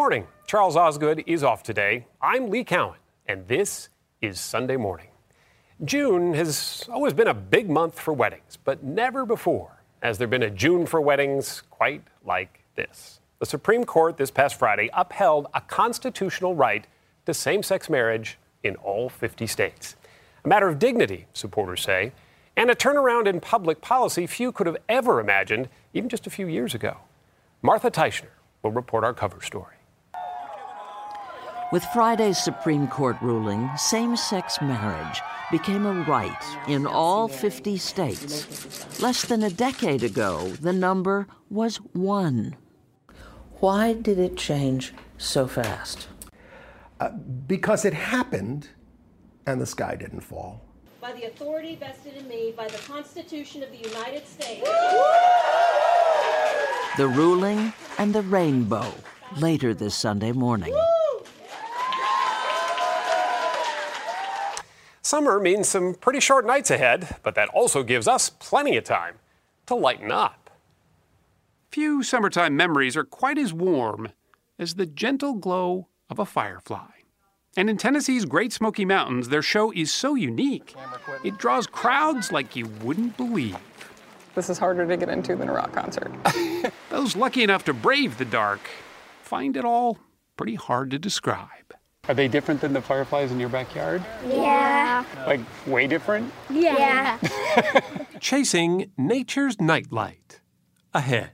Morning. Charles Osgood is off today. I'm Lee Cowan, and this is Sunday Morning. June has always been a big month for weddings, but never before has there been a June for weddings quite like this. The Supreme Court this past Friday upheld a constitutional right to same sex marriage in all 50 states. A matter of dignity, supporters say, and a turnaround in public policy few could have ever imagined even just a few years ago. Martha Teichner will report our cover story. With Friday's Supreme Court ruling, same sex marriage became a right in all 50 states. Less than a decade ago, the number was one. Why did it change so fast? Uh, because it happened and the sky didn't fall. By the authority vested in me by the Constitution of the United States. The ruling and the rainbow later this Sunday morning. Summer means some pretty short nights ahead, but that also gives us plenty of time to lighten up. Few summertime memories are quite as warm as the gentle glow of a firefly. And in Tennessee's Great Smoky Mountains, their show is so unique, it draws crowds like you wouldn't believe. This is harder to get into than a rock concert. Those lucky enough to brave the dark find it all pretty hard to describe. Are they different than the fireflies in your backyard? Yeah. Like, way different? Yeah. Chasing nature's nightlight. Ahead.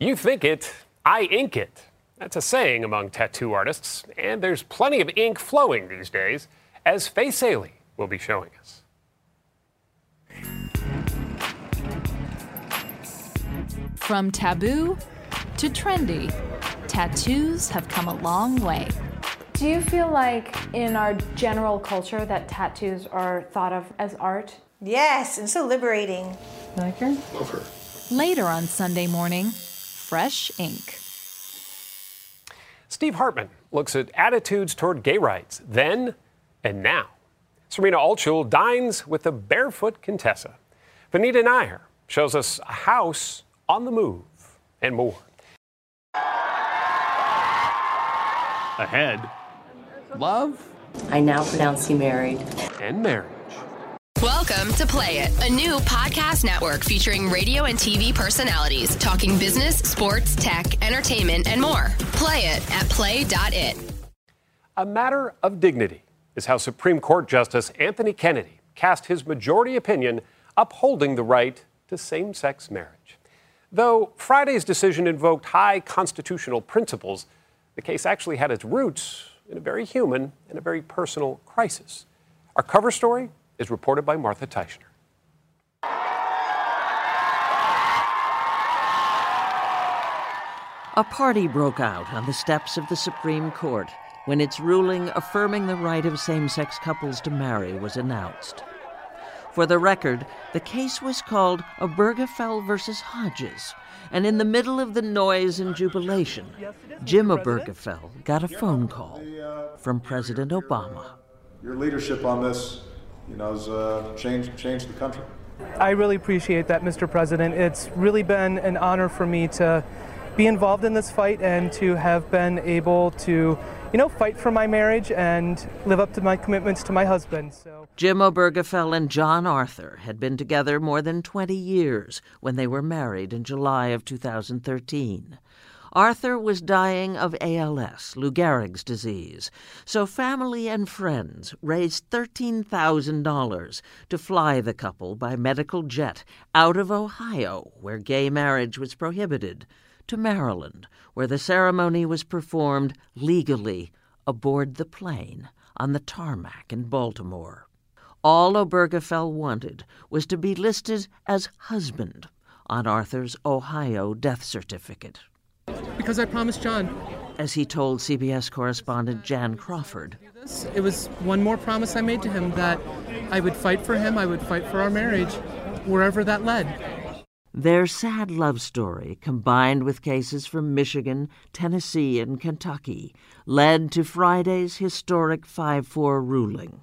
You think it, I ink it. That's a saying among tattoo artists, and there's plenty of ink flowing these days, as Faith Salie will be showing us. From taboo to trendy, tattoos have come a long way. Do you feel like in our general culture that tattoos are thought of as art? Yes, and so liberating. Like her? Love her. Later on Sunday morning, fresh ink. Steve Hartman looks at attitudes toward gay rights then and now. Serena Altschul dines with the barefoot Contessa. Vinita Nair shows us a house on the move and more. Ahead, love I now pronounce you married. and marriage. Welcome to Play It, a new podcast network featuring radio and TV personalities talking business, sports, tech, entertainment, and more. Play it at play.it. A matter of dignity is how Supreme Court Justice Anthony Kennedy cast his majority opinion upholding the right to same sex marriage. Though Friday's decision invoked high constitutional principles, the case actually had its roots in a very human and a very personal crisis. Our cover story is reported by Martha Teichner. A party broke out on the steps of the Supreme Court when its ruling affirming the right of same sex couples to marry was announced. For the record, the case was called Obergefell versus Hodges, and in the middle of the noise and jubilation, Jim Obergefell got a phone call from President Obama. Your leadership on this, you know, has uh, changed changed the country. I really appreciate that, Mr. President. It's really been an honor for me to be involved in this fight and to have been able to, you know, fight for my marriage and live up to my commitments to my husband. So. Jim Obergefell and John Arthur had been together more than 20 years when they were married in July of 2013. Arthur was dying of ALS, Lou Gehrig's disease, so family and friends raised $13,000 to fly the couple by medical jet out of Ohio, where gay marriage was prohibited, to Maryland, where the ceremony was performed legally aboard the plane on the tarmac in Baltimore. All Obergefell wanted was to be listed as husband on Arthur's Ohio death certificate. Because I promised John. As he told CBS correspondent Jan Crawford, It was one more promise I made to him that I would fight for him, I would fight for our marriage, wherever that led. Their sad love story, combined with cases from Michigan, Tennessee, and Kentucky, led to Friday's historic 5 4 ruling,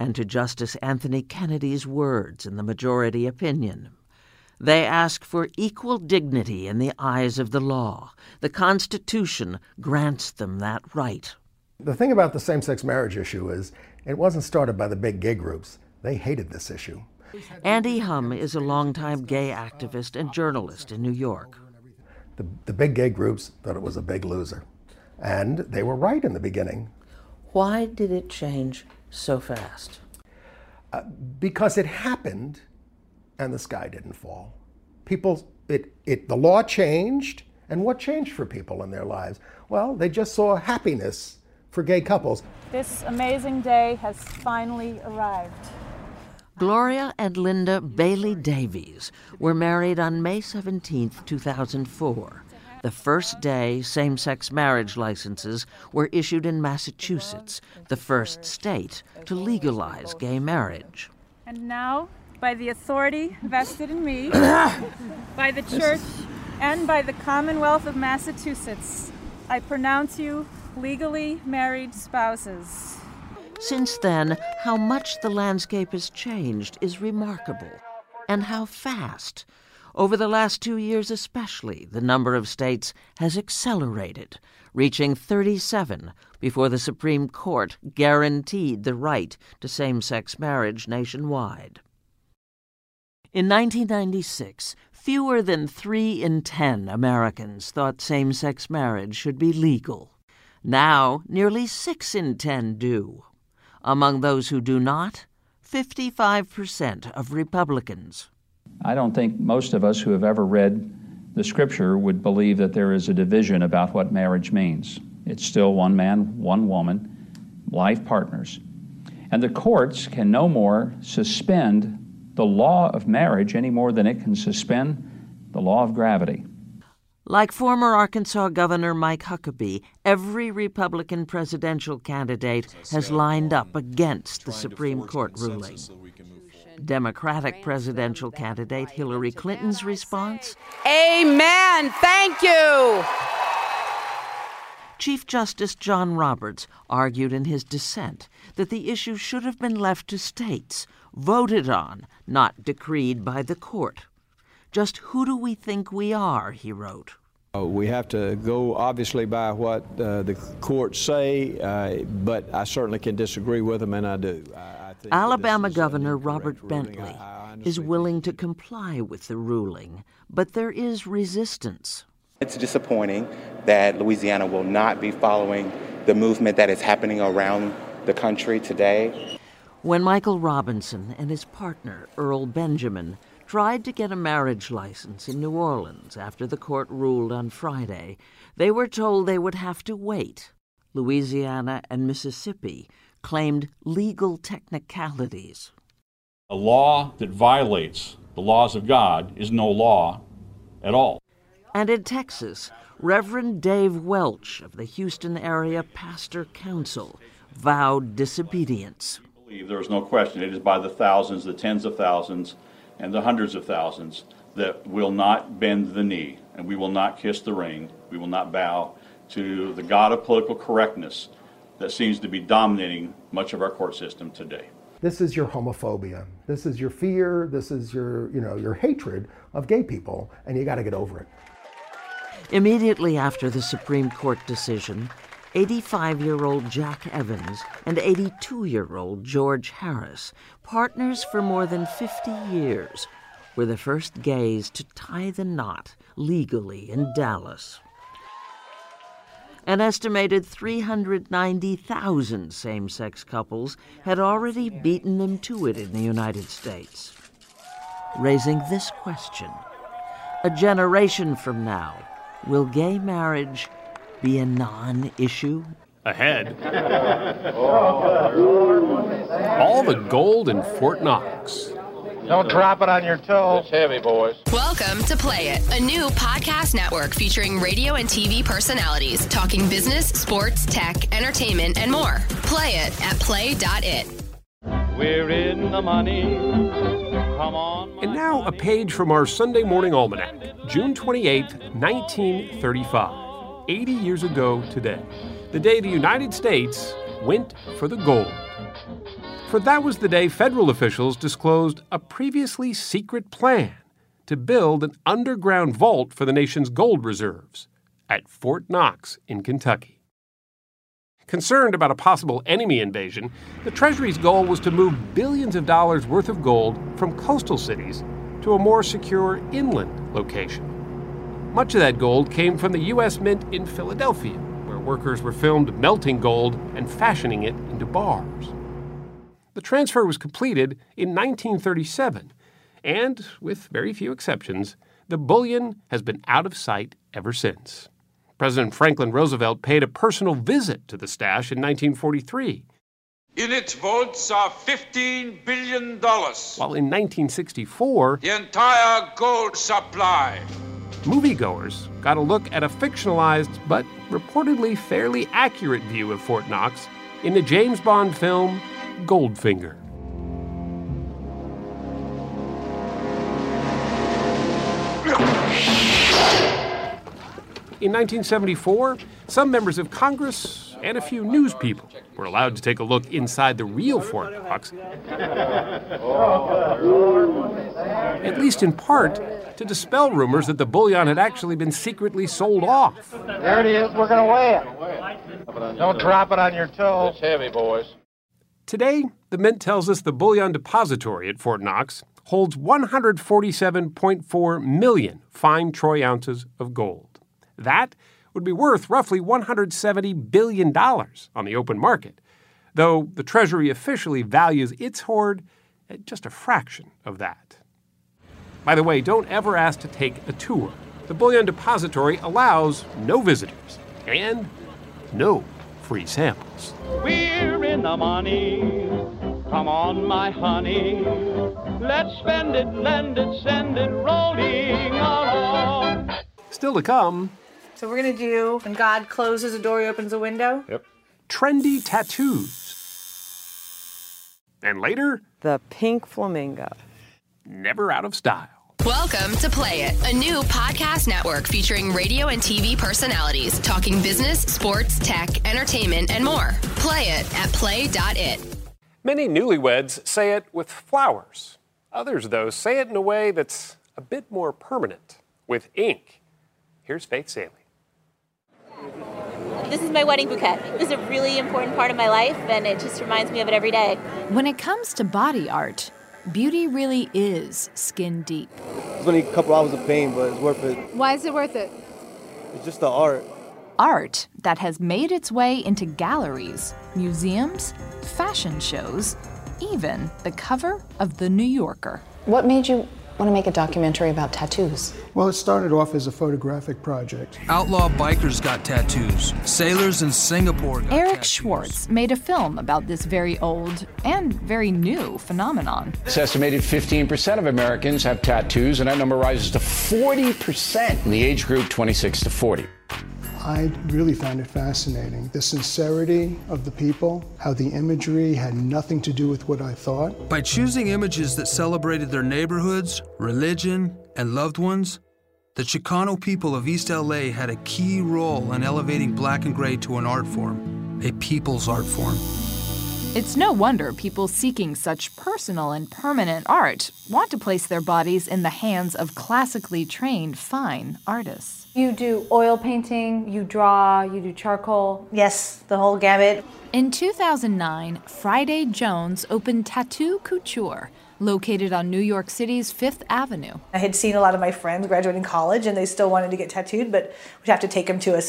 and to Justice Anthony Kennedy's words in the majority opinion. They ask for equal dignity in the eyes of the law. The Constitution grants them that right. The thing about the same sex marriage issue is it wasn't started by the big gay groups. They hated this issue. Andy Humm is a longtime gay activist and journalist in New York. The, the big gay groups thought it was a big loser. And they were right in the beginning. Why did it change so fast? Uh, because it happened and the sky didn't fall. People, it, it, the law changed, and what changed for people in their lives? Well, they just saw happiness for gay couples. This amazing day has finally arrived. Gloria and Linda Bailey Davies were married on May 17, 2004. The first day same sex marriage licenses were issued in Massachusetts, the first state to legalize gay marriage. And now, by the authority vested in me, by the church, and by the Commonwealth of Massachusetts, I pronounce you legally married spouses. Since then, how much the landscape has changed is remarkable, and how fast. Over the last two years, especially, the number of states has accelerated, reaching 37 before the Supreme Court guaranteed the right to same sex marriage nationwide. In 1996, fewer than three in ten Americans thought same sex marriage should be legal. Now, nearly six in ten do. Among those who do not, 55% of Republicans. I don't think most of us who have ever read the scripture would believe that there is a division about what marriage means. It's still one man, one woman, life partners. And the courts can no more suspend the law of marriage any more than it can suspend the law of gravity. Like former Arkansas Governor Mike Huckabee, every Republican presidential candidate has lined up against the Supreme Court ruling. Democratic presidential candidate Hillary Clinton's response Amen. Thank you. Chief Justice John Roberts argued in his dissent that the issue should have been left to states, voted on, not decreed by the court. Just who do we think we are, he wrote. Uh, we have to go obviously by what uh, the courts say, uh, but I certainly can disagree with them, and I do. I, I Alabama Governor Robert Bentley I, I is willing to comply with the ruling, but there is resistance. It's disappointing that Louisiana will not be following the movement that is happening around the country today. When Michael Robinson and his partner, Earl Benjamin, tried to get a marriage license in New Orleans after the court ruled on Friday, they were told they would have to wait. Louisiana and Mississippi claimed legal technicalities. A law that violates the laws of God is no law at all. And in Texas, Reverend Dave Welch of the Houston Area Pastor Council vowed disobedience. There is no question. It is by the thousands, the tens of thousands, and the hundreds of thousands that will not bend the knee and we will not kiss the ring. We will not bow to the God of political correctness that seems to be dominating much of our court system today. This is your homophobia. This is your fear. This is your, you know, your hatred of gay people, and you got to get over it. Immediately after the Supreme Court decision, 85 year old Jack Evans and 82 year old George Harris, partners for more than 50 years, were the first gays to tie the knot legally in Dallas. An estimated 390,000 same sex couples had already beaten them to it in the United States. Raising this question a generation from now, will gay marriage be a non issue? Ahead. All the gold in Fort Knox. Don't drop it on your toe. It's heavy, boys. Welcome to Play It, a new podcast network featuring radio and TV personalities talking business, sports, tech, entertainment, and more. Play it at play.it. We're in the money. Come on. And now a page from our Sunday morning almanac, June 28, 1935. 80 years ago today, the day the United States went for the gold for that was the day federal officials disclosed a previously secret plan to build an underground vault for the nation's gold reserves at Fort Knox in Kentucky. Concerned about a possible enemy invasion, the Treasury's goal was to move billions of dollars worth of gold from coastal cities to a more secure inland location. Much of that gold came from the U.S. Mint in Philadelphia, where workers were filmed melting gold and fashioning it into bars. The transfer was completed in 1937, and, with very few exceptions, the bullion has been out of sight ever since. President Franklin Roosevelt paid a personal visit to the stash in 1943. In its vaults are $15 billion. While in 1964, the entire gold supply. Moviegoers got a look at a fictionalized but reportedly fairly accurate view of Fort Knox in the James Bond film Goldfinger. In 1974, some members of Congress and a few news people were allowed to take a look inside the real Fort Knox, at least in part to dispel rumors that the bullion had actually been secretly sold off. There it is. We're going to weigh it. Don't drop it on your toe. It's heavy, boys. Today, the Mint tells us the bullion depository at Fort Knox holds 147.4 million fine troy ounces of gold. That would be worth roughly $170 billion on the open market, though the Treasury officially values its hoard at just a fraction of that. By the way, don't ever ask to take a tour. The Bullion Depository allows no visitors and no free samples. We're in the money. Come on, my honey. Let's spend it, lend it, send it, rolling along. Still to come. So we're gonna do when God closes a door, he opens a window. Yep. Trendy tattoos. And later, the pink flamingo. Never out of style. Welcome to Play It, a new podcast network featuring radio and TV personalities talking business, sports, tech, entertainment, and more. Play it at play.it. Many newlyweds say it with flowers. Others, though, say it in a way that's a bit more permanent, with ink. Here's Faith Salie. This is my wedding bouquet. It was a really important part of my life, and it just reminds me of it every day. When it comes to body art, beauty really is skin deep. It's only a couple hours of pain, but it's worth it. Why is it worth it? It's just the art. Art that has made its way into galleries, museums, fashion shows, even the cover of The New Yorker. What made you want to make a documentary about tattoos? Well, it started off as a photographic project. Outlaw bikers got tattoos. Sailors in Singapore got Eric tattoos. Schwartz made a film about this very old and very new phenomenon. It's estimated 15% of Americans have tattoos, and that number rises to 40% in the age group 26 to 40. I really found it fascinating. The sincerity of the people, how the imagery had nothing to do with what I thought. By choosing images that celebrated their neighborhoods, religion, and loved ones, the Chicano people of East LA had a key role in elevating black and gray to an art form, a people's art form. It's no wonder people seeking such personal and permanent art want to place their bodies in the hands of classically trained fine artists. You do oil painting, you draw, you do charcoal. Yes, the whole gamut. In 2009, Friday Jones opened Tattoo Couture, located on New York City's Fifth Avenue. I had seen a lot of my friends graduating college and they still wanted to get tattooed, but we'd have to take them to a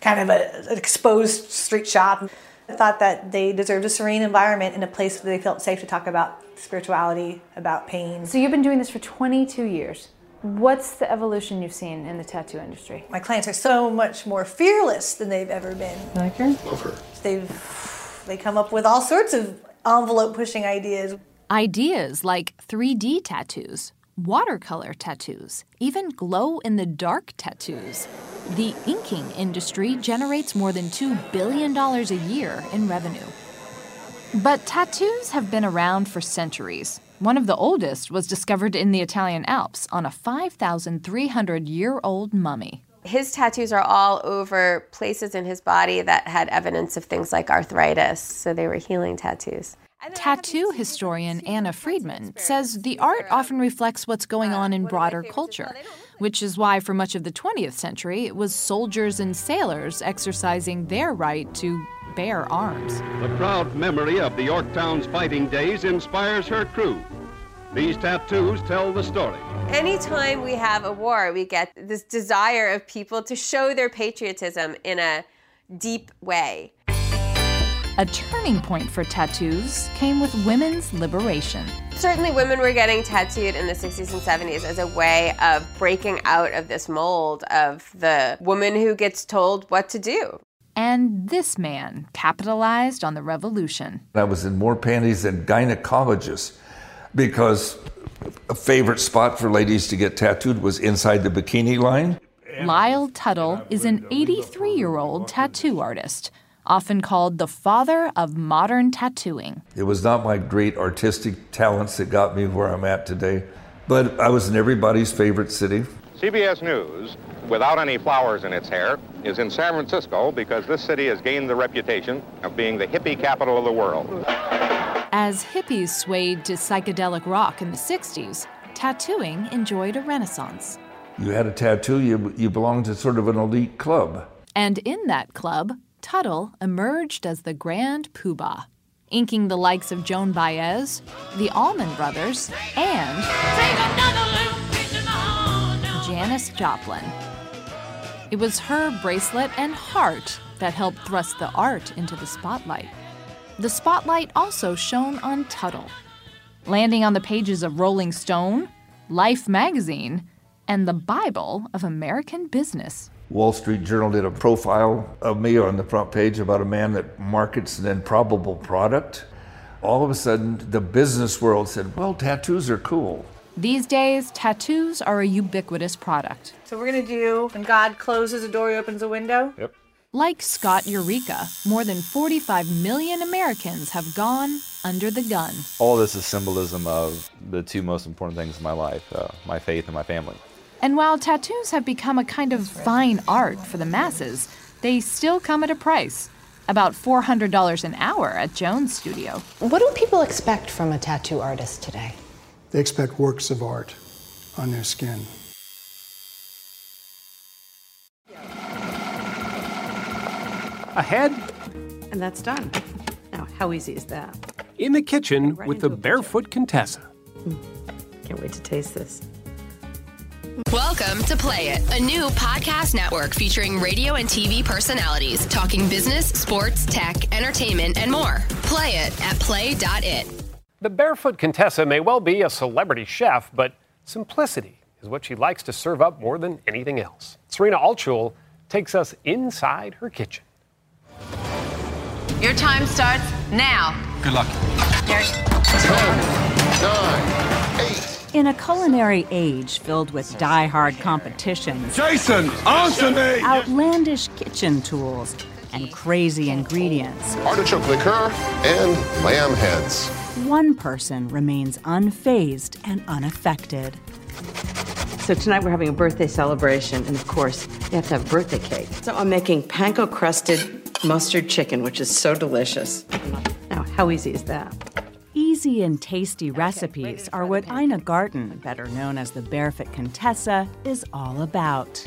kind of a, an exposed street shop. I thought that they deserved a serene environment in a place where they felt safe to talk about spirituality, about pain. So you've been doing this for 22 years. What's the evolution you've seen in the tattoo industry? My clients are so much more fearless than they've ever been. Like her? They've they come up with all sorts of envelope pushing ideas. Ideas like 3D tattoos, watercolor tattoos, even glow in the dark tattoos. The inking industry generates more than $2 billion a year in revenue. But tattoos have been around for centuries. One of the oldest was discovered in the Italian Alps on a 5,300 year old mummy. His tattoos are all over places in his body that had evidence of things like arthritis, so they were healing tattoos. Tattoo historian Anna Friedman says the art often reflects what's going on in broader culture, which is why for much of the 20th century it was soldiers and sailors exercising their right to bear arms. The proud memory of the Yorktown's fighting days inspires her crew. These tattoos tell the story. Anytime we have a war, we get this desire of people to show their patriotism in a deep way. A turning point for tattoos came with women's liberation. Certainly, women were getting tattooed in the 60s and 70s as a way of breaking out of this mold of the woman who gets told what to do. And this man capitalized on the revolution. I was in more panties than gynecologists because a favorite spot for ladies to get tattooed was inside the bikini line. Lyle Tuttle is an 83 year old tattoo artist often called the father of modern tattooing. It was not my great artistic talents that got me where I'm at today, but I was in everybody's favorite city. CBS News, without any flowers in its hair, is in San Francisco because this city has gained the reputation of being the hippie capital of the world. As hippies swayed to psychedelic rock in the 60s, tattooing enjoyed a renaissance. You had a tattoo, you, you belonged to sort of an elite club. And in that club, Tuttle emerged as the grand poobah, inking the likes of Joan Baez, the Allman Brothers, and Janis Joplin. It was her bracelet and heart that helped thrust the art into the spotlight. The spotlight also shone on Tuttle, landing on the pages of Rolling Stone, Life magazine, and the Bible of American business. Wall Street Journal did a profile of me on the front page about a man that markets an improbable product. All of a sudden, the business world said, well, tattoos are cool. These days, tattoos are a ubiquitous product. So we're going to do when God closes a door, he opens a window? Yep. Like Scott Eureka, more than 45 million Americans have gone under the gun. All this is symbolism of the two most important things in my life uh, my faith and my family. And while tattoos have become a kind of fine art for the masses, they still come at a price. About $400 an hour at Jones Studio. What do people expect from a tattoo artist today? They expect works of art on their skin. Ahead. And that's done. Now, how easy is that? In the kitchen with the barefoot Contessa. Hmm. Can't wait to taste this. Welcome to Play It, a new podcast network featuring radio and TV personalities talking business, sports, tech, entertainment, and more. Play it at play.it. The barefoot Contessa may well be a celebrity chef, but simplicity is what she likes to serve up more than anything else. Serena Altschul takes us inside her kitchen. Your time starts now. Good luck. In a culinary age filled with die-hard competitions, Jason, answer me! outlandish kitchen tools, and crazy ingredients, artichoke liqueur, and lamb heads. one person remains unfazed and unaffected. So tonight we're having a birthday celebration, and of course, you have to have birthday cake. So I'm making panko crusted mustard chicken, which is so delicious. Now, how easy is that? Easy and tasty recipes are what Ina Garten, better known as the Barefoot Contessa, is all about.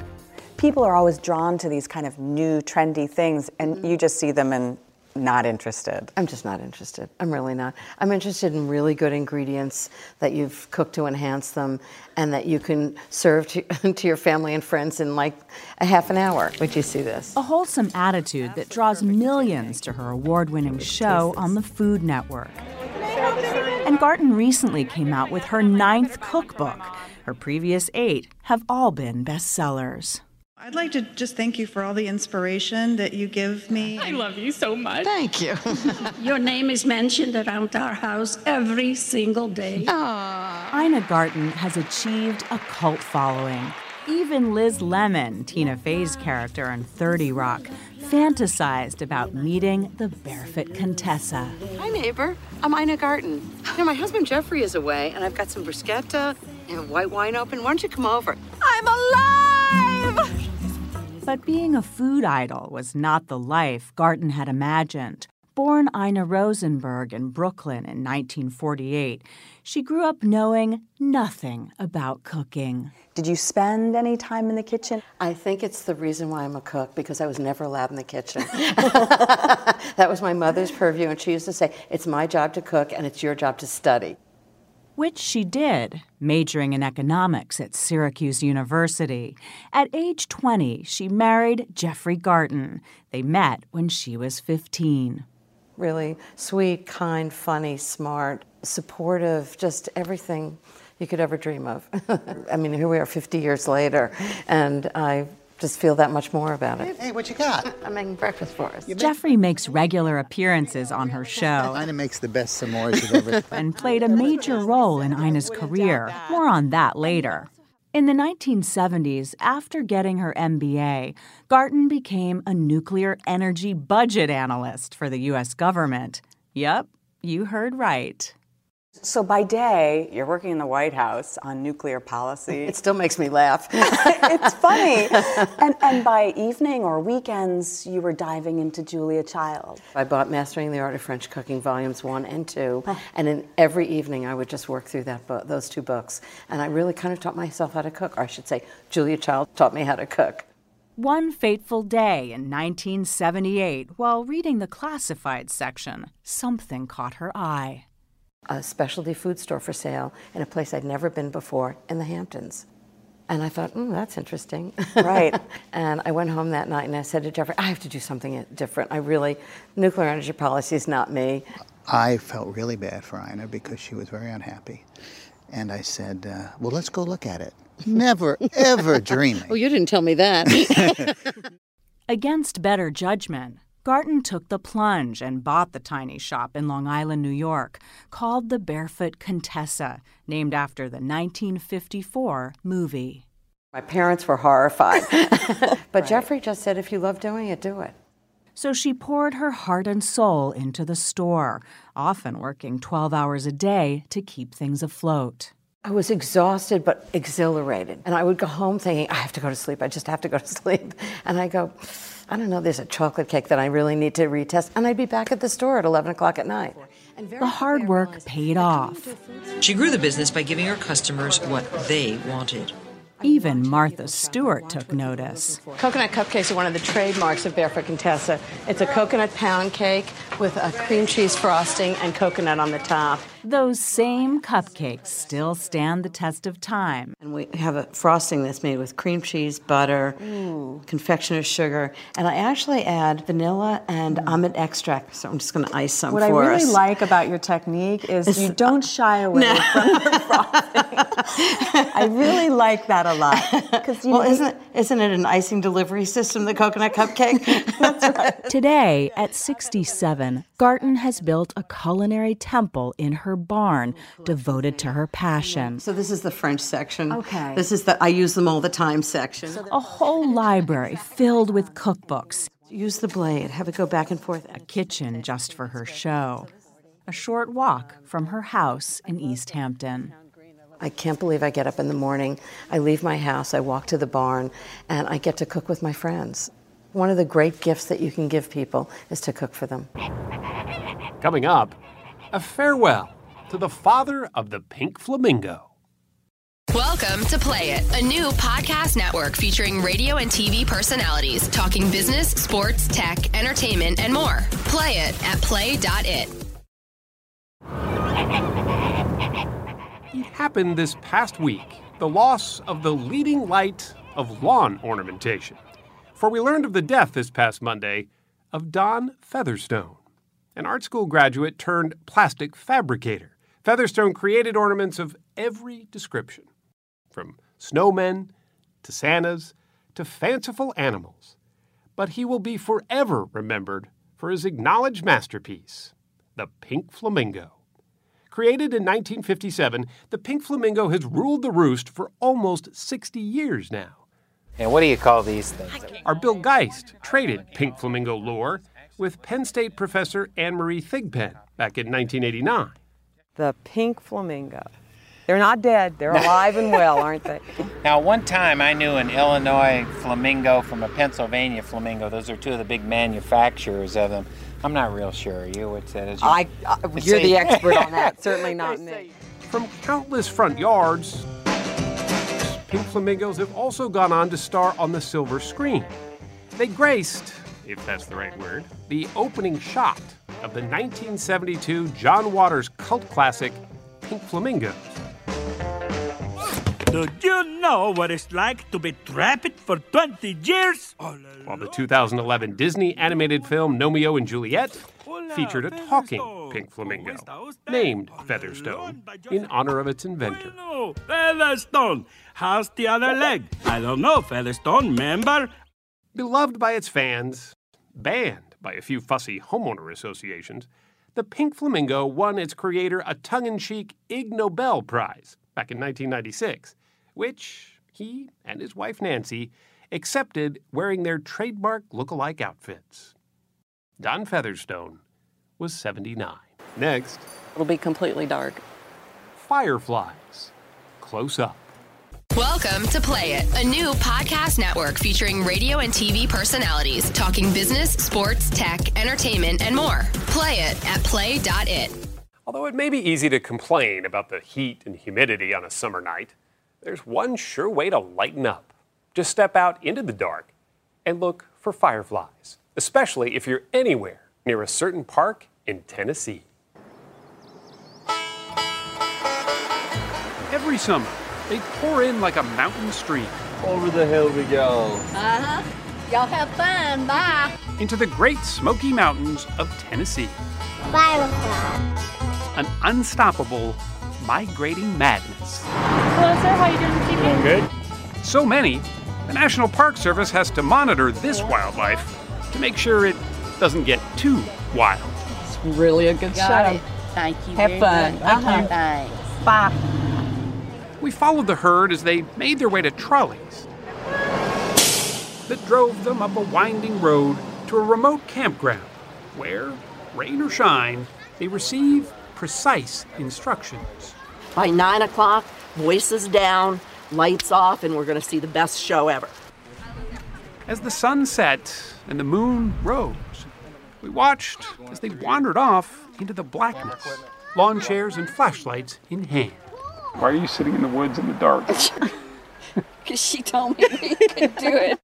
People are always drawn to these kind of new, trendy things, and you just see them and not interested. I'm just not interested. I'm really not. I'm interested in really good ingredients that you've cooked to enhance them and that you can serve to, to your family and friends in like a half an hour. Would you see this? A wholesome attitude that draws millions to her award winning show on the Food Network. And Garten recently came out with her ninth cookbook. Her previous eight have all been bestsellers. I'd like to just thank you for all the inspiration that you give me. I love you so much. Thank you. Your name is mentioned around our house every single day. Aww. Ina Garten has achieved a cult following. Even Liz Lemon, Tina Fey's character in 30 Rock, fantasized about meeting the barefoot Contessa. Hi, neighbor. I'm Ina Garten. You know, my husband Jeffrey is away, and I've got some bruschetta and white wine open. Why don't you come over? I'm alive! But being a food idol was not the life Garten had imagined. Born Ina Rosenberg in Brooklyn in 1948, she grew up knowing nothing about cooking. Did you spend any time in the kitchen? I think it's the reason why I'm a cook because I was never allowed in the kitchen. that was my mother's purview, and she used to say, It's my job to cook and it's your job to study. Which she did, majoring in economics at Syracuse University. At age 20, she married Jeffrey Garten. They met when she was 15. Really sweet, kind, funny, smart, supportive, just everything you could ever dream of. I mean, here we are 50 years later, and I just feel that much more about it. Hey, what you got? I'm making breakfast for us. Jeffrey makes regular appearances on her show. Ina makes the best s'mores you've ever. and played a major role in Ina's career. More on that later. In the 1970s, after getting her MBA, Garten became a nuclear energy budget analyst for the U.S. government. Yep, you heard right. So by day, you're working in the White House on nuclear policy. It still makes me laugh. it's funny. And, and by evening or weekends, you were diving into Julia Child. I bought Mastering the Art of French Cooking Volumes 1 and 2, and in every evening I would just work through that book, those two books. And I really kind of taught myself how to cook, or I should say, Julia Child taught me how to cook. One fateful day in 1978, while reading the classified section, something caught her eye a specialty food store for sale in a place I'd never been before in the Hamptons. And I thought, mm, that's interesting. Right. and I went home that night and I said to Jeffrey, I have to do something different. I really, nuclear energy policy is not me. I felt really bad for Ina because she was very unhappy. And I said, uh, well, let's go look at it. Never, ever dreaming. Oh, you didn't tell me that. Against better judgment, Garten took the plunge and bought the tiny shop in Long Island, New York, called the Barefoot Contessa, named after the 1954 movie. My parents were horrified. but right. Jeffrey just said, if you love doing it, do it. So she poured her heart and soul into the store, often working 12 hours a day to keep things afloat. I was exhausted but exhilarated. And I would go home thinking, I have to go to sleep. I just have to go to sleep. And I go, I don't know, there's a chocolate cake that I really need to retest. And I'd be back at the store at 11 o'clock at night. The hard work paid off. She grew the business by giving her customers what they wanted. Even Martha Stewart took notice. Coconut cupcakes are one of the trademarks of Barefoot Contessa. It's a coconut pound cake with a cream cheese frosting and coconut on the top. Those same cupcakes still stand the test of time. And we have a frosting that's made with cream cheese, butter, Ooh. confectioner's sugar, and I actually add vanilla and mm. almond extract. So I'm just going to ice some what for us. What I really like about your technique is it's, you don't shy away no. from the frosting. I really like that a lot. You well, know, isn't isn't it an icing delivery system, the coconut cupcake? That's right. Today, at 67, Garten has built a culinary temple in her barn devoted to her passion. So this is the French section. Okay. This is the I use them all the time section. A whole library filled with cookbooks. Use the blade, have it go back and forth. A kitchen just for her show. A short walk from her house in East Hampton. I can't believe I get up in the morning, I leave my house, I walk to the barn, and I get to cook with my friends. One of the great gifts that you can give people is to cook for them. Coming up, a farewell to the father of the pink flamingo. Welcome to Play It, a new podcast network featuring radio and TV personalities talking business, sports, tech, entertainment, and more. Play it at play.it. It happened this past week the loss of the leading light of lawn ornamentation. For we learned of the death this past Monday of Don Featherstone, an art school graduate turned plastic fabricator. Featherstone created ornaments of every description, from snowmen to Santas to fanciful animals. But he will be forever remembered for his acknowledged masterpiece, the pink flamingo. Created in 1957, the pink flamingo has ruled the roost for almost 60 years now. And what do you call these things? Our Bill Geist traded pink flamingo lore with Penn State professor Anne Marie Thigpen back in 1989 the pink flamingo. They're not dead. They're alive and well, aren't they? Now, one time I knew an Illinois flamingo from a Pennsylvania flamingo. Those are two of the big manufacturers of them. I'm not real sure. You would say that. I, uh, I you're the expert on that. Certainly not me. From countless front yards, pink flamingos have also gone on to star on the silver screen. They graced, if that's the right word, the opening shot of the 1972 John Waters cult classic Pink Flamingos. Do you know what it's like to be trapped for 20 years? While the 2011 Disney animated film Gnomeo and Juliet featured a talking pink flamingo named Featherstone in honor of its inventor. Featherstone. How's the other leg? I don't know, Featherstone, member? Beloved by its fans, banned by a few fussy homeowner associations, the pink flamingo won its creator a tongue in cheek Ig Nobel Prize back in 1996, which he and his wife Nancy accepted wearing their trademark look-alike outfits. Don Featherstone was 79. Next, it'll be completely dark. Fireflies. Close up. Welcome to Play It, a new podcast network featuring radio and TV personalities talking business, sports, tech, entertainment, and more. Play it at play.it. Although it may be easy to complain about the heat and humidity on a summer night, there's one sure way to lighten up. Just step out into the dark and look for fireflies, especially if you're anywhere near a certain park in Tennessee. Every summer, they pour in like a mountain stream. Over the hill we go. Uh huh. Y'all have fun. Bye. Into the Great Smoky Mountains of Tennessee. Bye. An unstoppable, migrating madness. Hello, sir. How you doing this evening? Good. So many, the National Park Service has to monitor this wildlife to make sure it doesn't get too wild. It's really a good Got show. it. Thank you. Have very fun. much. Uh-huh. Thanks. Bye. We followed the herd as they made their way to trolleys that drove them up a winding road to a remote campground where, rain or shine, they receive precise instructions. By nine o'clock, voices down, lights off, and we're going to see the best show ever. As the sun set and the moon rose, we watched as they wandered off into the blackness, lawn chairs and flashlights in hand. Why are you sitting in the woods in the dark? Because she told me we could do it.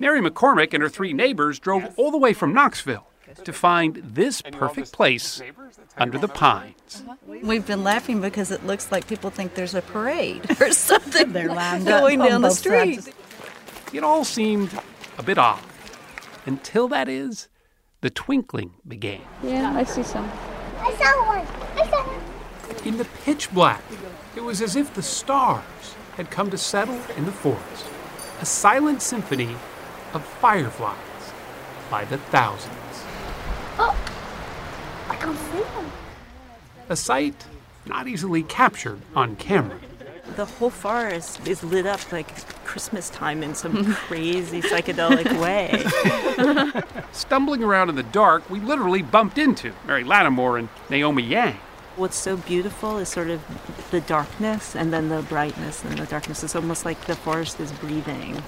Mary McCormick and her three neighbors drove all the way from Knoxville to find this perfect place under the pines. We've been laughing because it looks like people think there's a parade or something. They're lined up going on down the both street. sides. It all seemed a bit odd until that is, the twinkling began. Yeah, I see some. I saw one. I saw one. In the pitch black, it was as if the stars had come to settle in the forest. A silent symphony of fireflies by the thousands. Oh, I can see them. A sight not easily captured on camera. The whole forest is lit up like Christmas time in some crazy psychedelic way. Stumbling around in the dark, we literally bumped into Mary Lattimore and Naomi Yang. What's so beautiful is sort of the darkness and then the brightness and the darkness. It's almost like the forest is breathing.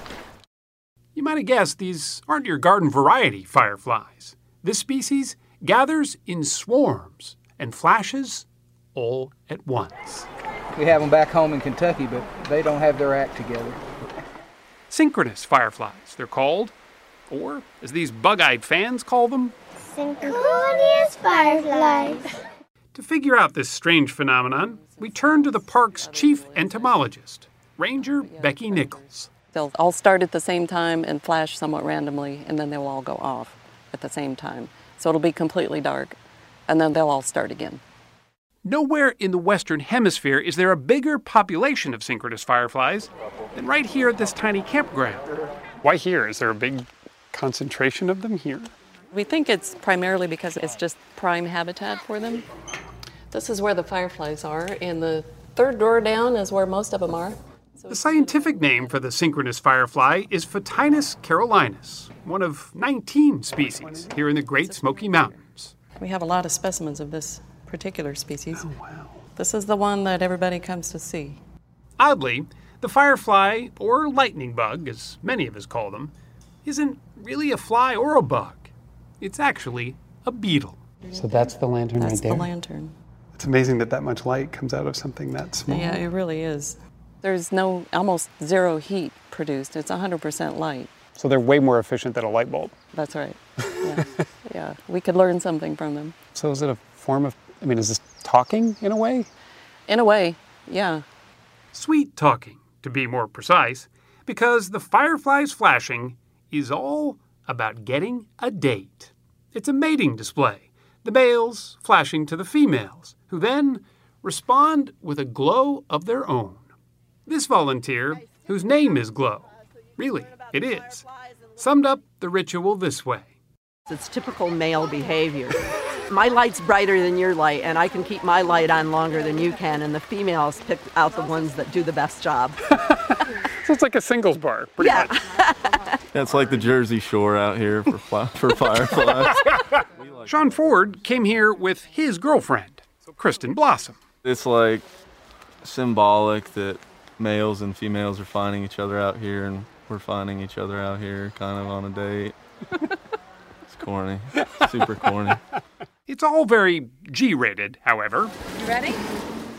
You might have guessed these aren't your garden variety fireflies. This species gathers in swarms and flashes all at once. We have them back home in Kentucky, but they don't have their act together. Synchronous fireflies, they're called. Or, as these bug eyed fans call them, Synchronous fireflies. To figure out this strange phenomenon, we turn to the park's chief entomologist, Ranger Becky Nichols. They'll all start at the same time and flash somewhat randomly, and then they'll all go off at the same time. So it'll be completely dark, and then they'll all start again. Nowhere in the Western Hemisphere is there a bigger population of synchronous fireflies than right here at this tiny campground. Why here? Is there a big concentration of them here? We think it's primarily because it's just prime habitat for them. This is where the fireflies are, and the third door down is where most of them are. The scientific name for the synchronous firefly is Photinus carolinus, one of 19 species here in the Great Smoky Mountains. We have a lot of specimens of this particular species. Oh, wow. This is the one that everybody comes to see. Oddly, the firefly, or lightning bug, as many of us call them, isn't really a fly or a bug. It's actually a beetle. So that's the lantern That's right there. That's the lantern. It's amazing that that much light comes out of something that small. Yeah, it really is. There's no almost zero heat produced. It's 100% light. So they're way more efficient than a light bulb. That's right. Yeah. yeah. We could learn something from them. So is it a form of? I mean, is this talking in a way? In a way, yeah. Sweet talking, to be more precise, because the firefly's flashing is all about getting a date. It's a mating display, the males flashing to the females, who then respond with a glow of their own. This volunteer, whose name is Glow, really, it is, summed up the ritual this way. It's typical male behavior. my light's brighter than your light, and I can keep my light on longer than you can, and the females pick out the ones that do the best job. So it's like a singles bar, pretty Yeah. much. That's like the Jersey Shore out here for fly, for fireflies. Sean Ford came here with his girlfriend, Kristen Blossom. it's like symbolic that males and females are finding each other out here, and we're finding each other out here, kind of on a date. it's corny, super corny. It's all very G rated, however. You ready?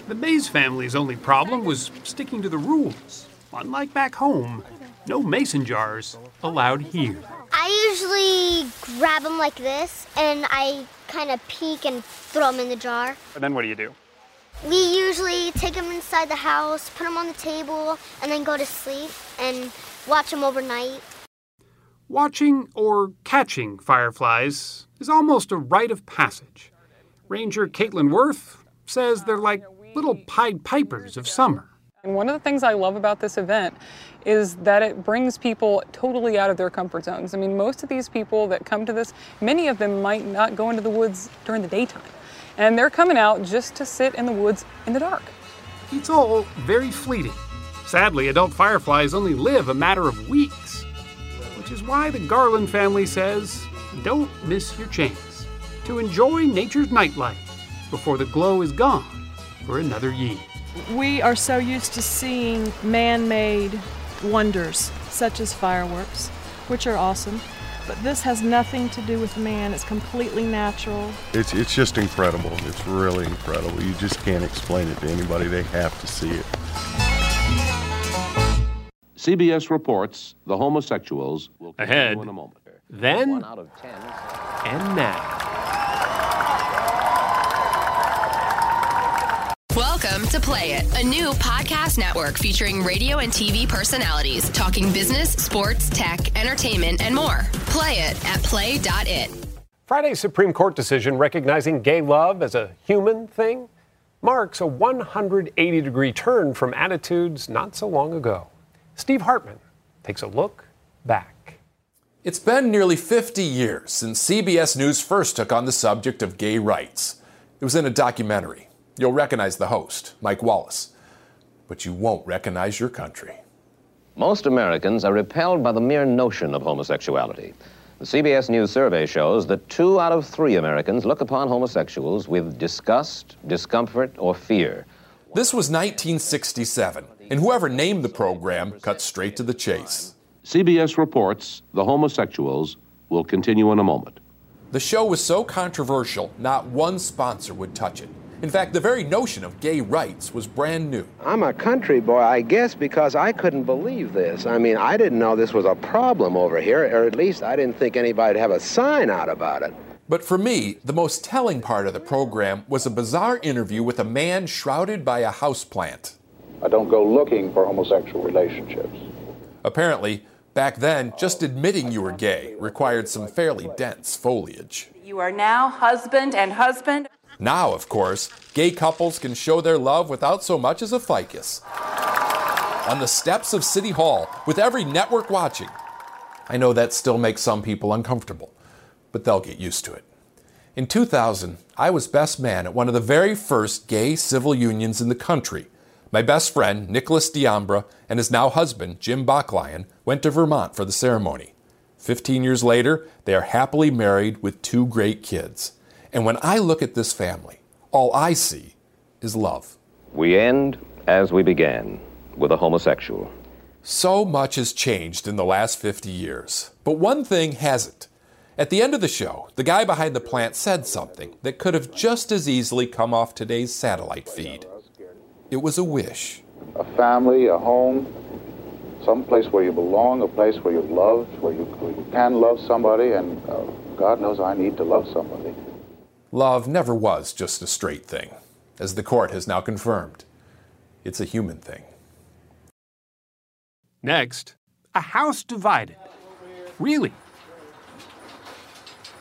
The Mays family's only problem was sticking to the rules. Unlike back home, no mason jars allowed here. I usually grab them like this and I kind of peek and throw them in the jar. And then what do you do? We usually take them inside the house, put them on the table, and then go to sleep and watch them overnight. Watching or catching fireflies is almost a rite of passage. Ranger Caitlin Worth says they're like little Pied Pipers of summer. And one of the things I love about this event is that it brings people totally out of their comfort zones. I mean, most of these people that come to this, many of them might not go into the woods during the daytime. And they're coming out just to sit in the woods in the dark. It's all very fleeting. Sadly, adult fireflies only live a matter of weeks, which is why the Garland family says don't miss your chance to enjoy nature's nightlight before the glow is gone for another year. We are so used to seeing man made wonders, such as fireworks, which are awesome. But this has nothing to do with man, it's completely natural. It's, it's just incredible. It's really incredible. You just can't explain it to anybody. They have to see it. CBS reports the homosexuals will Ahead. continue in a moment. Then and now. Welcome to Play It, a new podcast network featuring radio and TV personalities talking business, sports, tech, entertainment, and more. Play it at play.it. Friday's Supreme Court decision recognizing gay love as a human thing marks a 180 degree turn from attitudes not so long ago. Steve Hartman takes a look back. It's been nearly 50 years since CBS News first took on the subject of gay rights. It was in a documentary. You'll recognize the host, Mike Wallace, but you won't recognize your country. Most Americans are repelled by the mere notion of homosexuality. The CBS News survey shows that two out of three Americans look upon homosexuals with disgust, discomfort, or fear. This was 1967, and whoever named the program cut straight to the chase. CBS reports the homosexuals will continue in a moment. The show was so controversial, not one sponsor would touch it. In fact, the very notion of gay rights was brand new. I'm a country boy, I guess, because I couldn't believe this. I mean, I didn't know this was a problem over here, or at least I didn't think anybody'd have a sign out about it. But for me, the most telling part of the program was a bizarre interview with a man shrouded by a houseplant. I don't go looking for homosexual relationships. Apparently, back then, just admitting you were gay required some fairly dense foliage. You are now husband and husband. Now, of course, gay couples can show their love without so much as a ficus. On the steps of City Hall, with every network watching. I know that still makes some people uncomfortable, but they'll get used to it. In 2000, I was best man at one of the very first gay civil unions in the country. My best friend, Nicholas Diambra, and his now husband, Jim Bachlion, went to Vermont for the ceremony. Fifteen years later, they are happily married with two great kids. And when I look at this family, all I see is love. We end as we began with a homosexual. So much has changed in the last 50 years, but one thing hasn't. At the end of the show, the guy behind the plant said something that could have just as easily come off today's satellite feed. It was a wish. A family, a home, some place where you belong, a place where you're loved, where you, where you can love somebody, and uh, God knows I need to love somebody. Love never was just a straight thing, as the court has now confirmed. It's a human thing. Next, a house divided. Really?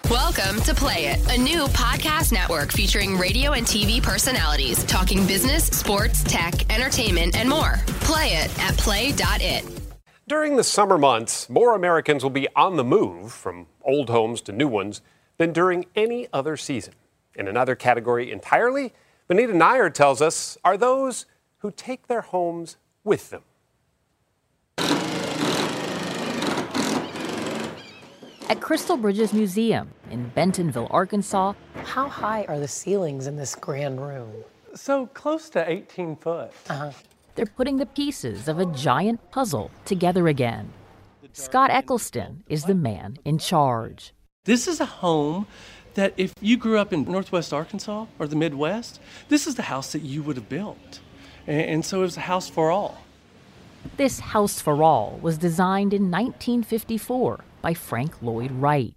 Welcome to Play It, a new podcast network featuring radio and TV personalities talking business, sports, tech, entertainment, and more. Play it at play.it. During the summer months, more Americans will be on the move from old homes to new ones than during any other season. In another category entirely, Vinita Nair tells us are those who take their homes with them. At Crystal Bridges Museum in Bentonville, Arkansas, How high are the ceilings in this grand room? So close to 18 foot. Uh-huh. they're putting the pieces of a giant puzzle together again. Scott Eccleston is the man in charge. This is a home that if you grew up in Northwest Arkansas or the Midwest, this is the house that you would have built. And, so it was a house for all. This house for all was designed in 1954 by Frank Lloyd Wright.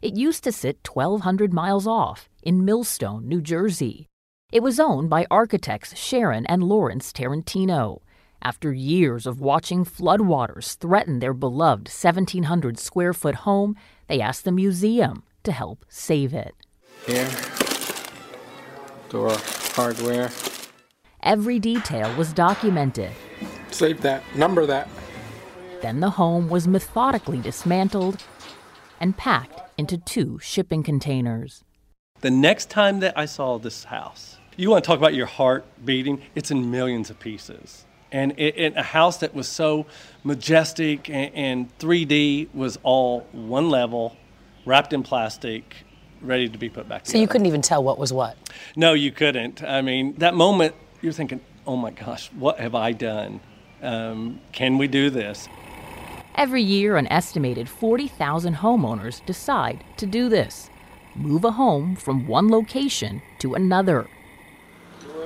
It used to sit 1,200 miles off in Millstone, New Jersey. It was owned by architects Sharon and Lawrence Tarantino. After years of watching floodwaters threaten their beloved 1,700 square foot home, they asked the museum to help save it. Here, door hardware. Every detail was documented. Save that. Number that. Then the home was methodically dismantled and packed into two shipping containers. The next time that I saw this house, you want to talk about your heart beating? It's in millions of pieces. And it, it- a house that was so majestic and, and 3D was all one level, wrapped in plastic, ready to be put back So together. you couldn't even tell what was what. No, you couldn't. I mean, that moment, you're thinking, oh my gosh, what have I done? Um, can we do this? Every year, an estimated 40,000 homeowners decide to do this move a home from one location to another.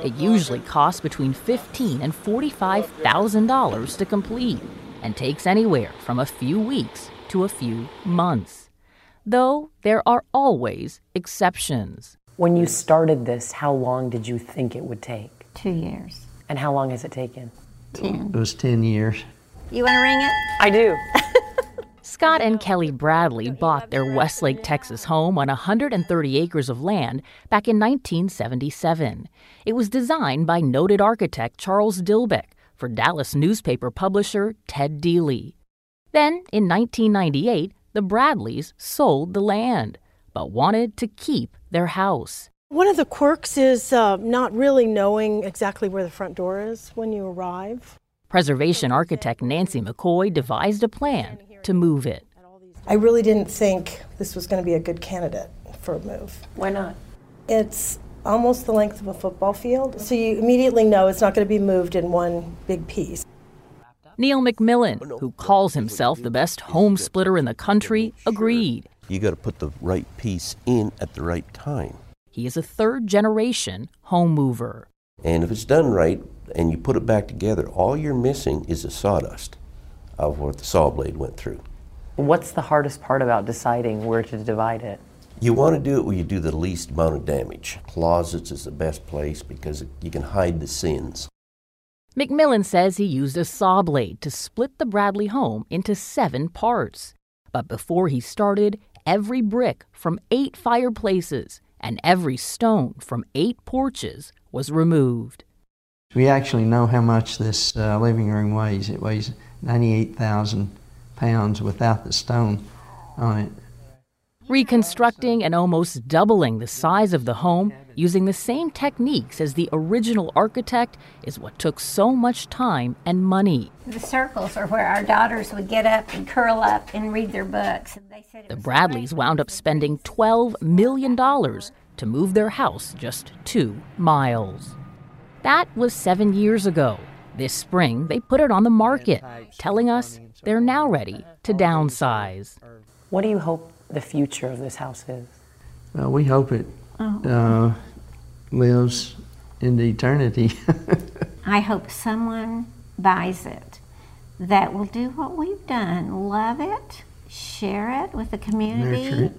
It usually costs between $15 and $45,000 to complete and takes anywhere from a few weeks to a few months. Though there are always exceptions. When you started this, how long did you think it would take? Two years. And how long has it taken? Ten. It was 10 years. You want to ring it? I do. Scott and Kelly Bradley bought their Westlake, Texas home on 130 acres of land back in 1977. It was designed by noted architect Charles Dilbeck for Dallas newspaper publisher Ted Dealey. Then, in 1998, the Bradleys sold the land, but wanted to keep their house. One of the quirks is uh, not really knowing exactly where the front door is when you arrive. Preservation architect Nancy McCoy devised a plan to move it. I really didn't think this was going to be a good candidate for a move. Why not? It's almost the length of a football field, so you immediately know it's not going to be moved in one big piece. Neil McMillan, oh, who calls himself the best home splitter in the country, agreed. You got to put the right piece in at the right time. He is a third generation home mover. And if it's done right and you put it back together, all you're missing is the sawdust of what the saw blade went through. What's the hardest part about deciding where to divide it? You want to do it where you do the least amount of damage. Closets is the best place because you can hide the sins. McMillan says he used a saw blade to split the Bradley home into seven parts. But before he started, every brick from eight fireplaces and every stone from eight porches was removed. We actually know how much this uh, living room weighs. It weighs 98,000 pounds without the stone on it. Reconstructing and almost doubling the size of the home using the same techniques as the original architect is what took so much time and money. The circles are where our daughters would get up and curl up and read their books. And they said it The was Bradleys wound up spending $12 million to move their house just two miles. That was seven years ago. This spring, they put it on the market, telling us they're now ready to downsize. What do you hope the future of this house is? Well, we hope it uh, lives into eternity. I hope someone buys it that will do what we've done love it, share it with the community.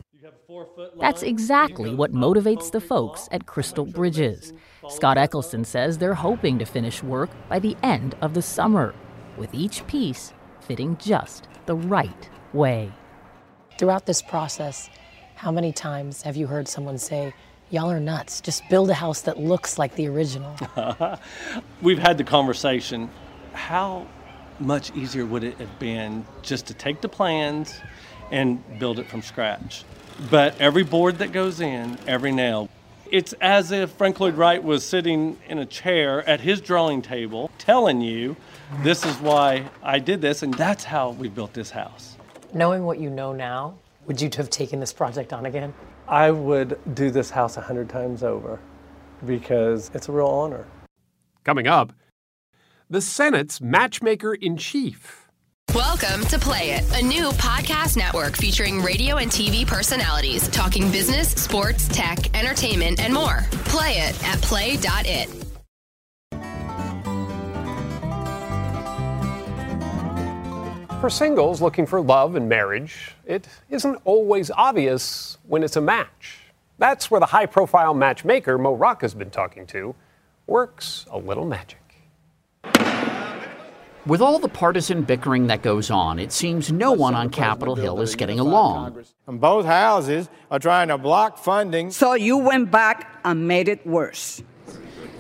That's exactly what motivates the folks at Crystal Bridges. Scott Eccleston says they're hoping to finish work by the end of the summer, with each piece fitting just the right way. Throughout this process, how many times have you heard someone say, Y'all are nuts, just build a house that looks like the original? We've had the conversation. How much easier would it have been just to take the plans and build it from scratch? But every board that goes in, every nail, it's as if Frank Lloyd Wright was sitting in a chair at his drawing table telling you, this is why I did this, and that's how we built this house. Knowing what you know now, would you have taken this project on again? I would do this house a hundred times over because it's a real honor. Coming up, the Senate's matchmaker in chief. Welcome to Play It, a new podcast network featuring radio and TV personalities talking business, sports, tech, entertainment, and more. Play it at play.it. For singles looking for love and marriage, it isn't always obvious when it's a match. That's where the high profile matchmaker Mo Rocca's been talking to works a little magic. With all the partisan bickering that goes on, it seems no one on Capitol Hill is getting along. And both houses are trying to block funding. So you went back and made it worse.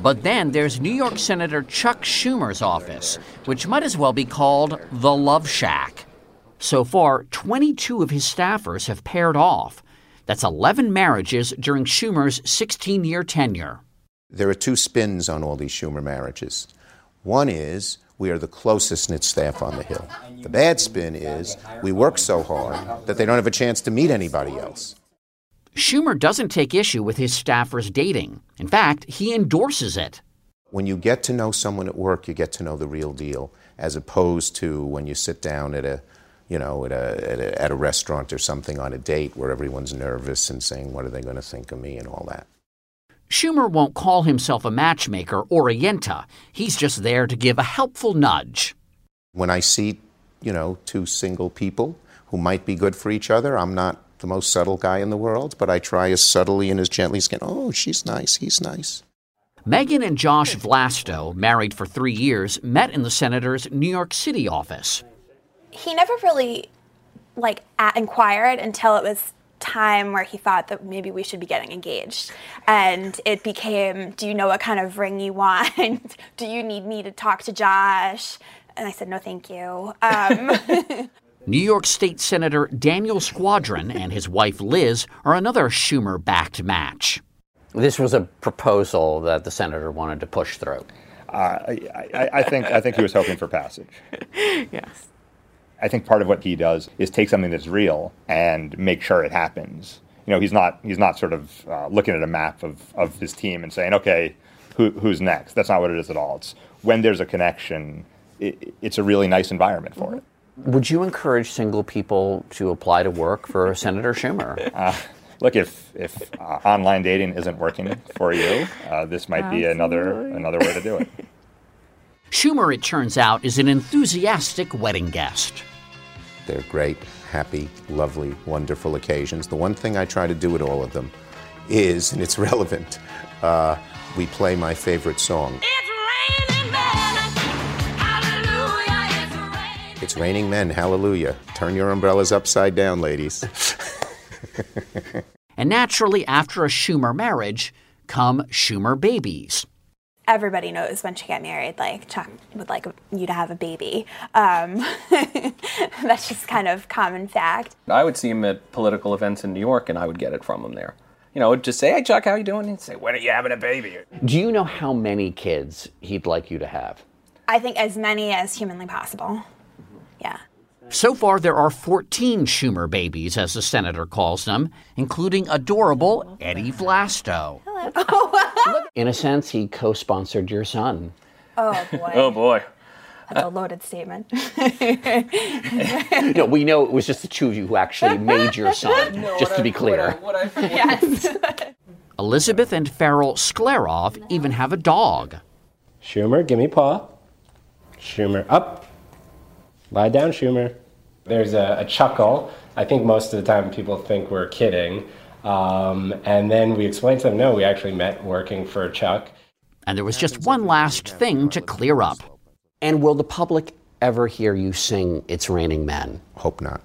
But then there's New York Senator Chuck Schumer's office, which might as well be called the Love Shack. So far, 22 of his staffers have paired off. That's 11 marriages during Schumer's 16 year tenure. There are two spins on all these Schumer marriages. One is we are the closest knit staff on the Hill. The bad spin is we work so hard that they don't have a chance to meet anybody else. Schumer doesn't take issue with his staffers dating. In fact, he endorses it. When you get to know someone at work, you get to know the real deal, as opposed to when you sit down at a you know, at a, at a, at a restaurant or something on a date where everyone's nervous and saying, what are they going to think of me and all that. Schumer won't call himself a matchmaker or a yenta. He's just there to give a helpful nudge. When I see, you know, two single people who might be good for each other, I'm not the most subtle guy in the world, but I try as subtly and as gently as can. Oh, she's nice, he's nice. Megan and Josh Vlasto, married for three years, met in the senator's New York City office. He never really like inquired until it was time where he thought that maybe we should be getting engaged. And it became, do you know what kind of ring you want? do you need me to talk to Josh? And I said, no, thank you. Um, New York State Senator Daniel Squadron and his wife Liz are another Schumer backed match. This was a proposal that the senator wanted to push through. Uh, I, I, I, think, I think he was hoping for passage. yes. I think part of what he does is take something that's real and make sure it happens. You know, he's not he's not sort of uh, looking at a map of, of his team and saying, okay, who, who's next? That's not what it is at all. It's when there's a connection, it, it's a really nice environment for it. Would you encourage single people to apply to work for Senator Schumer? Uh, look, if if uh, online dating isn't working for you, uh, this might be another another way to do it. Schumer, it turns out, is an enthusiastic wedding guest. They're great, happy, lovely, wonderful occasions. The one thing I try to do at all of them is, and it's relevant, uh, we play my favorite song. It's raining men, hallelujah. Turn your umbrellas upside down, ladies. and naturally, after a Schumer marriage, come Schumer babies everybody knows when to get married. Like Chuck would like you to have a baby. Um, that's just kind of common fact. I would see him at political events in New York, and I would get it from him there. You know, just say, "Hey, Chuck, how you doing?" And he'd say, "When are you having a baby?" Do you know how many kids he'd like you to have? I think as many as humanly possible. Yeah. So far, there are 14 Schumer babies, as the senator calls them, including adorable Eddie Vlasto. Hello. Oh, in a sense, he co sponsored your son. Oh boy. Oh boy. That's a uh, loaded statement. no, we know it was just the two of you who actually made your son, just to be clear. yes. Elizabeth and Farrell Sklarov even have a dog. Schumer, give me paw. Schumer, up. Lie down, Schumer. There's a, a chuckle. I think most of the time people think we're kidding. Um, and then we explain to them, no, we actually met working for Chuck. And there was just one last thing to clear up. And will the public ever hear you sing It's Raining Men? Hope not.